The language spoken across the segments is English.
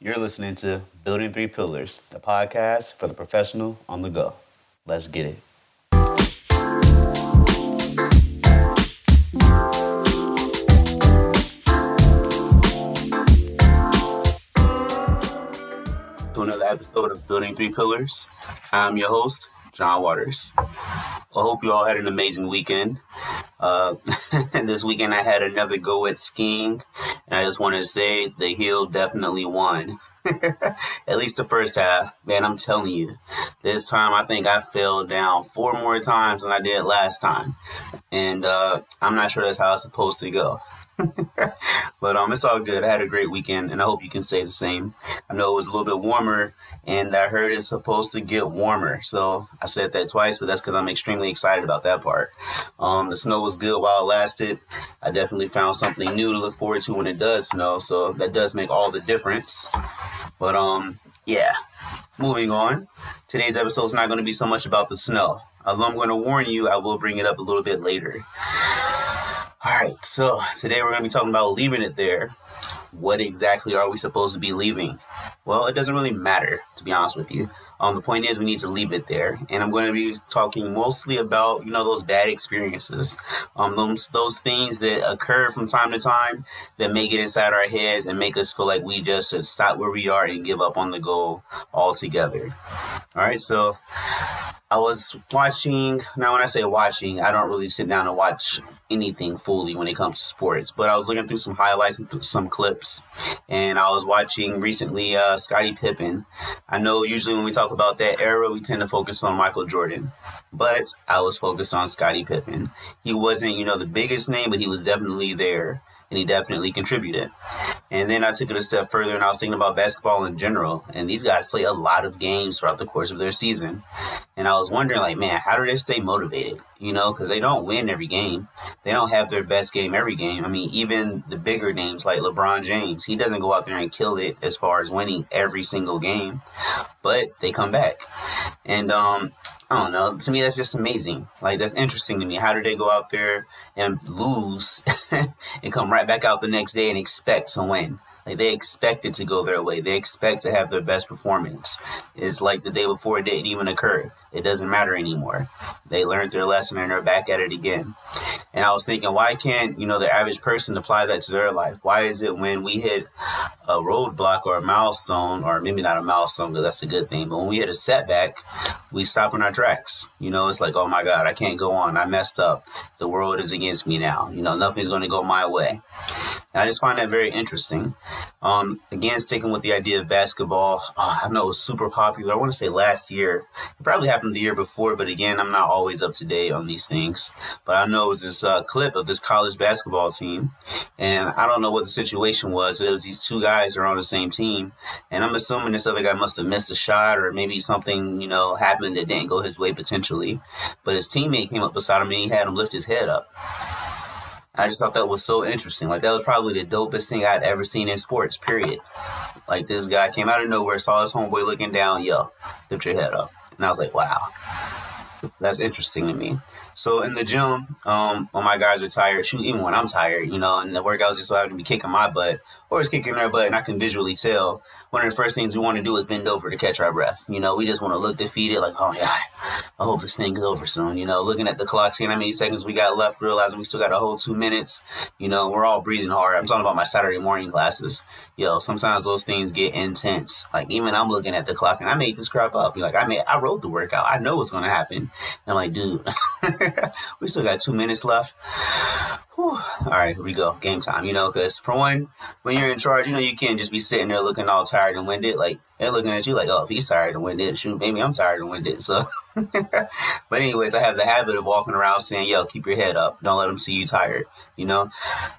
You're listening to Building Three Pillars, the podcast for the professional on the go. Let's get it. Episode of Building Three Pillars. I'm your host, John Waters. I hope you all had an amazing weekend. Uh, this weekend I had another go at skiing, and I just want to say the heel definitely won. at least the first half. Man, I'm telling you, this time I think I fell down four more times than I did last time, and uh, I'm not sure that's how it's supposed to go. but um, it's all good. I had a great weekend, and I hope you can say the same. I know it was a little bit warmer, and I heard it's supposed to get warmer. So I said that twice, but that's because I'm extremely excited about that part. Um, the snow was good while it lasted. I definitely found something new to look forward to when it does snow, so that does make all the difference. But um, yeah. Moving on, today's episode is not going to be so much about the snow. Although I'm going to warn you, I will bring it up a little bit later. All right, so today we're going to be talking about leaving it there. What exactly are we supposed to be leaving? Well, it doesn't really matter, to be honest with you. Um, the point is, we need to leave it there, and I'm going to be talking mostly about you know those bad experiences, um, those those things that occur from time to time that make it inside our heads and make us feel like we just should stop where we are and give up on the goal altogether. All right, so I was watching. Now, when I say watching, I don't really sit down and watch anything fully when it comes to sports. But I was looking through some highlights and some clips, and I was watching recently uh, Scottie Pippen. I know usually when we talk about that era, we tend to focus on Michael Jordan, but I was focused on Scottie Pippen. He wasn't, you know, the biggest name, but he was definitely there and he definitely contributed. And then I took it a step further and I was thinking about basketball in general. And these guys play a lot of games throughout the course of their season. And I was wondering, like, man, how do they stay motivated? You know, because they don't win every game. They don't have their best game every game. I mean, even the bigger names like LeBron James, he doesn't go out there and kill it as far as winning every single game, but they come back. And um, I don't know. To me, that's just amazing. Like that's interesting to me. How do they go out there and lose and come right back out the next day and expect to win? Like they expect it to go their way. They expect to have their best performance. It's like the day before it didn't even occur. It doesn't matter anymore. They learned their lesson and they're back at it again. And I was thinking, why can't, you know, the average person apply that to their life? Why is it when we hit a roadblock or a milestone, or maybe not a milestone because that's a good thing, but when we hit a setback, we stop in our tracks. You know, it's like, oh my God, I can't go on. I messed up. The world is against me now. You know, nothing's going to go my way. And I just find that very interesting. Um, again, sticking with the idea of basketball, uh, I know it was super popular. I want to say last year. It probably happened the year before, but again, I'm not always up to date on these things. But I know it was this uh, clip of this college basketball team, and I don't know what the situation was, but it was these two guys are on the same team, and I'm assuming this other guy must have missed a shot, or maybe something you know happened that didn't go his way potentially. But his teammate came up beside him and he had him lift his head up. I just thought that was so interesting. Like that was probably the dopest thing I'd ever seen in sports. Period. Like this guy came out of nowhere, saw his homeboy looking down, yo, lift your head up, and I was like, wow, that's interesting to me. So in the gym, um, when my guys are tired, shoot, even when I'm tired, you know, and the workouts just so happen to be kicking my butt, or it's kicking their butt, and I can visually tell. One of the first things we want to do is bend over to catch our breath. You know, we just want to look defeated, like, oh god, I hope this thing is over soon. You know, looking at the clock, seeing how many seconds we got left, realizing we still got a whole two minutes. You know, we're all breathing hard. I'm talking about my Saturday morning classes. Yo, sometimes those things get intense. Like even I'm looking at the clock, and I made this crap up. Like I made, I wrote the workout. I know what's gonna happen. I'm like, dude, we still got two minutes left. Whew. All right, here we go. Game time. You know, because for one, when you're in charge, you know, you can't just be sitting there looking all tired and winded. Like, they're looking at you like, oh, if he's tired and winded, shoot, maybe I'm tired and winded. So, but anyways, I have the habit of walking around saying, yo, keep your head up. Don't let them see you tired. You know,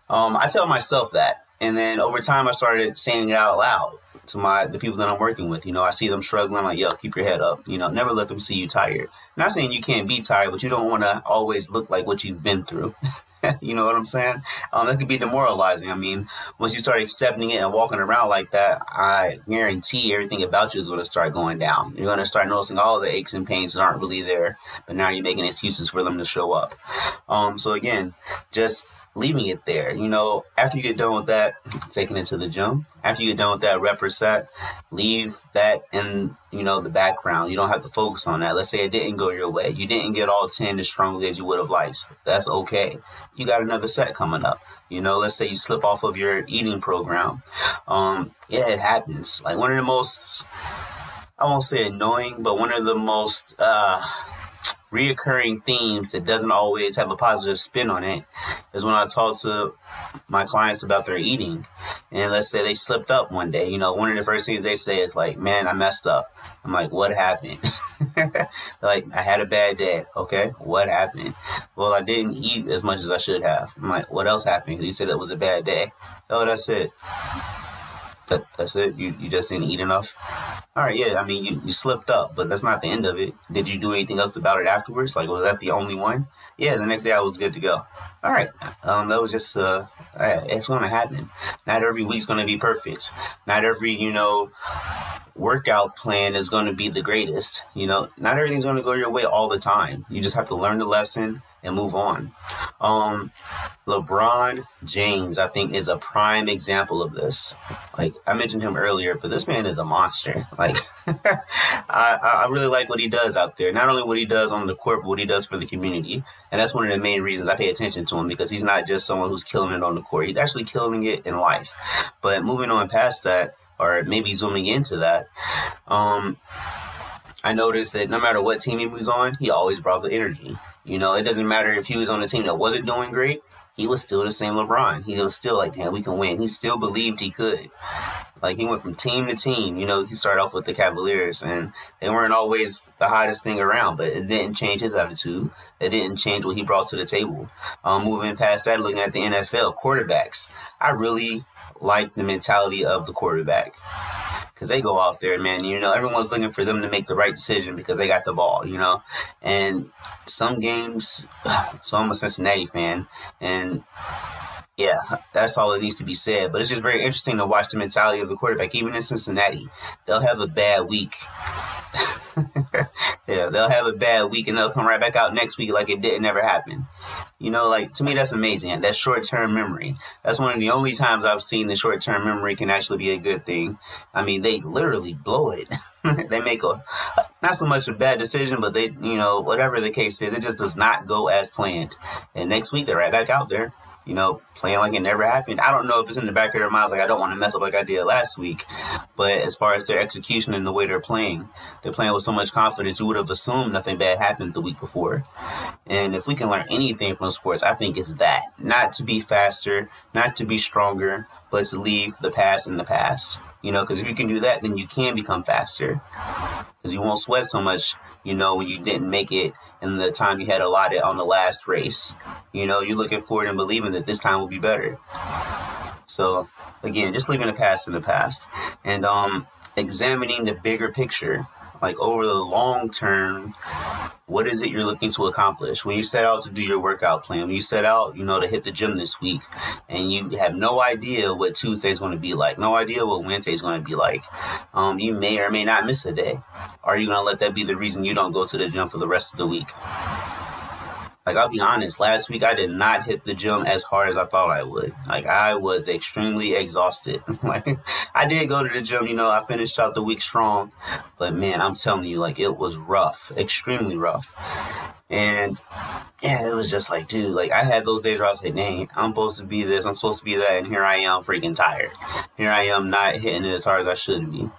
um, I tell myself that. And then over time, I started saying it out loud to my the people that I'm working with. You know, I see them struggling. I'm like, yo, keep your head up. You know, never let them see you tired. Not saying you can't be tired, but you don't want to always look like what you've been through. you know what I'm saying? Um, that could be demoralizing. I mean, once you start accepting it and walking around like that, I guarantee everything about you is going to start going down. You're going to start noticing all the aches and pains that aren't really there, but now you're making excuses for them to show up. Um, so again, just leaving it there. You know, after you get done with that, taking it to the gym. After you get done with that rep or set, leave that in, you know, the background. You don't have to focus on that. Let's say it didn't go your way. You didn't get all 10 as strongly as you would have liked. That's okay. You got another set coming up. You know, let's say you slip off of your eating program. Um, yeah, it happens. Like one of the most, I won't say annoying, but one of the most, uh, reoccurring themes that doesn't always have a positive spin on it is when I talk to my clients about their eating. And let's say they slipped up one day, you know, one of the first things they say is like, man, I messed up. I'm like, what happened? like, I had a bad day. Okay, what happened? Well, I didn't eat as much as I should have. I'm like, what else happened? You said it was a bad day. Oh, that's it. That, that's it. You, you just didn't eat enough. All right, yeah. I mean, you, you slipped up, but that's not the end of it. Did you do anything else about it afterwards? Like, was that the only one? Yeah. The next day I was good to go. All right. Um, that was just uh, it's to happen. Not every week's to be perfect. Not every you know workout plan is going to be the greatest. You know, not everything's going to go your way all the time. You just have to learn the lesson and move on. Um, LeBron James, I think, is a prime example of this. Like I mentioned him earlier, but this man is a monster. Like I, I really like what he does out there. Not only what he does on the court, but what he does for the community. And that's one of the main reasons I pay attention to him because he's not just someone who's killing it on the court. He's actually killing it in life. But moving on past that, or maybe zooming into that, um, I noticed that no matter what team he was on, he always brought the energy. You know, it doesn't matter if he was on a team that wasn't doing great, he was still the same LeBron. He was still like, damn, we can win. He still believed he could. Like he went from team to team. You know, he started off with the Cavaliers, and they weren't always the hottest thing around, but it didn't change his attitude. It didn't change what he brought to the table. Um, moving past that, looking at the NFL quarterbacks, I really like the mentality of the quarterback because they go out there, man. You know, everyone's looking for them to make the right decision because they got the ball, you know. And some games, so I'm a Cincinnati fan, and yeah, that's all that needs to be said. But it's just very interesting to watch the mentality of the quarterback. Even in Cincinnati, they'll have a bad week. yeah, they'll have a bad week and they'll come right back out next week like it didn't ever happen. You know, like to me, that's amazing. That short term memory. That's one of the only times I've seen the short term memory can actually be a good thing. I mean, they literally blow it. they make a not so much a bad decision, but they, you know, whatever the case is, it just does not go as planned. And next week they're right back out there you know, playing like it never happened. I don't know if it's in the back of their minds, like I don't want to mess up like I did last week. But as far as their execution and the way they're playing, they're playing with so much confidence. You would have assumed nothing bad happened the week before. And if we can learn anything from sports, I think it's that. Not to be faster, not to be stronger, but to leave the past in the past. You know, because if you can do that, then you can become faster. Because you won't sweat so much, you know, when you didn't make it in the time you had allotted on the last race. You know, you're looking forward and believing that this time will be better. So again, just leaving the past in the past and um, examining the bigger picture, like over the long term. What is it you're looking to accomplish when you set out to do your workout plan? When you set out, you know, to hit the gym this week, and you have no idea what Tuesday is going to be like, no idea what Wednesday is going to be like. Um, you may or may not miss a day. Are you going to let that be the reason you don't go to the gym for the rest of the week? Like I'll be honest, last week I did not hit the gym as hard as I thought I would. Like I was extremely exhausted. like I did go to the gym, you know, I finished out the week strong, but man, I'm telling you, like it was rough, extremely rough. And yeah, it was just like, dude, like I had those days where I was like, dang, I'm supposed to be this, I'm supposed to be that, and here I am freaking tired. Here I am not hitting it as hard as I should be.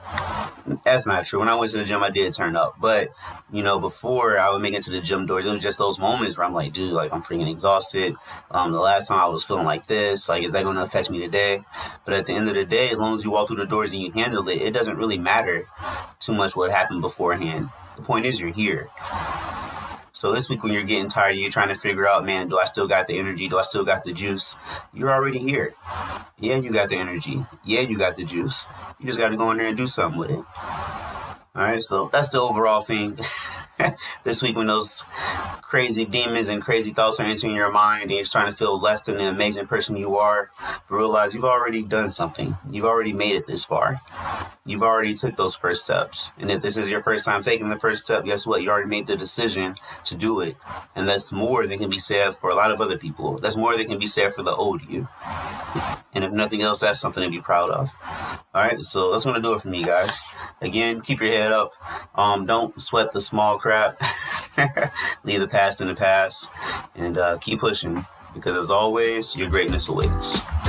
That's not true. When I went to the gym, I did turn up. But, you know, before I would make it to the gym doors, it was just those moments where I'm like, dude, like I'm freaking exhausted. Um, the last time I was feeling like this, like, is that going to affect me today? But at the end of the day, as long as you walk through the doors and you handle it, it doesn't really matter too much what happened beforehand. The point is, you're here. So this week when you're getting tired, you're trying to figure out, man, do I still got the energy? Do I still got the juice? You're already here. Yeah, you got the energy. Yeah, you got the juice. You just got to go in there and do something with it. All right, so that's the overall thing. this week when those crazy demons and crazy thoughts are entering your mind and you're starting to feel less than the amazing person you are, realize you've already done something. You've already made it this far. You've already took those first steps. And if this is your first time taking the first step, guess what? You already made the decision to do it. And that's more than can be said for a lot of other people. That's more than can be said for the old you. And if nothing else, that's something to be proud of. All right, so that's gonna do it for me, guys. Again, keep your head up. Um, don't sweat the small crap. Leave the past in the past, and uh, keep pushing. Because as always, your greatness awaits.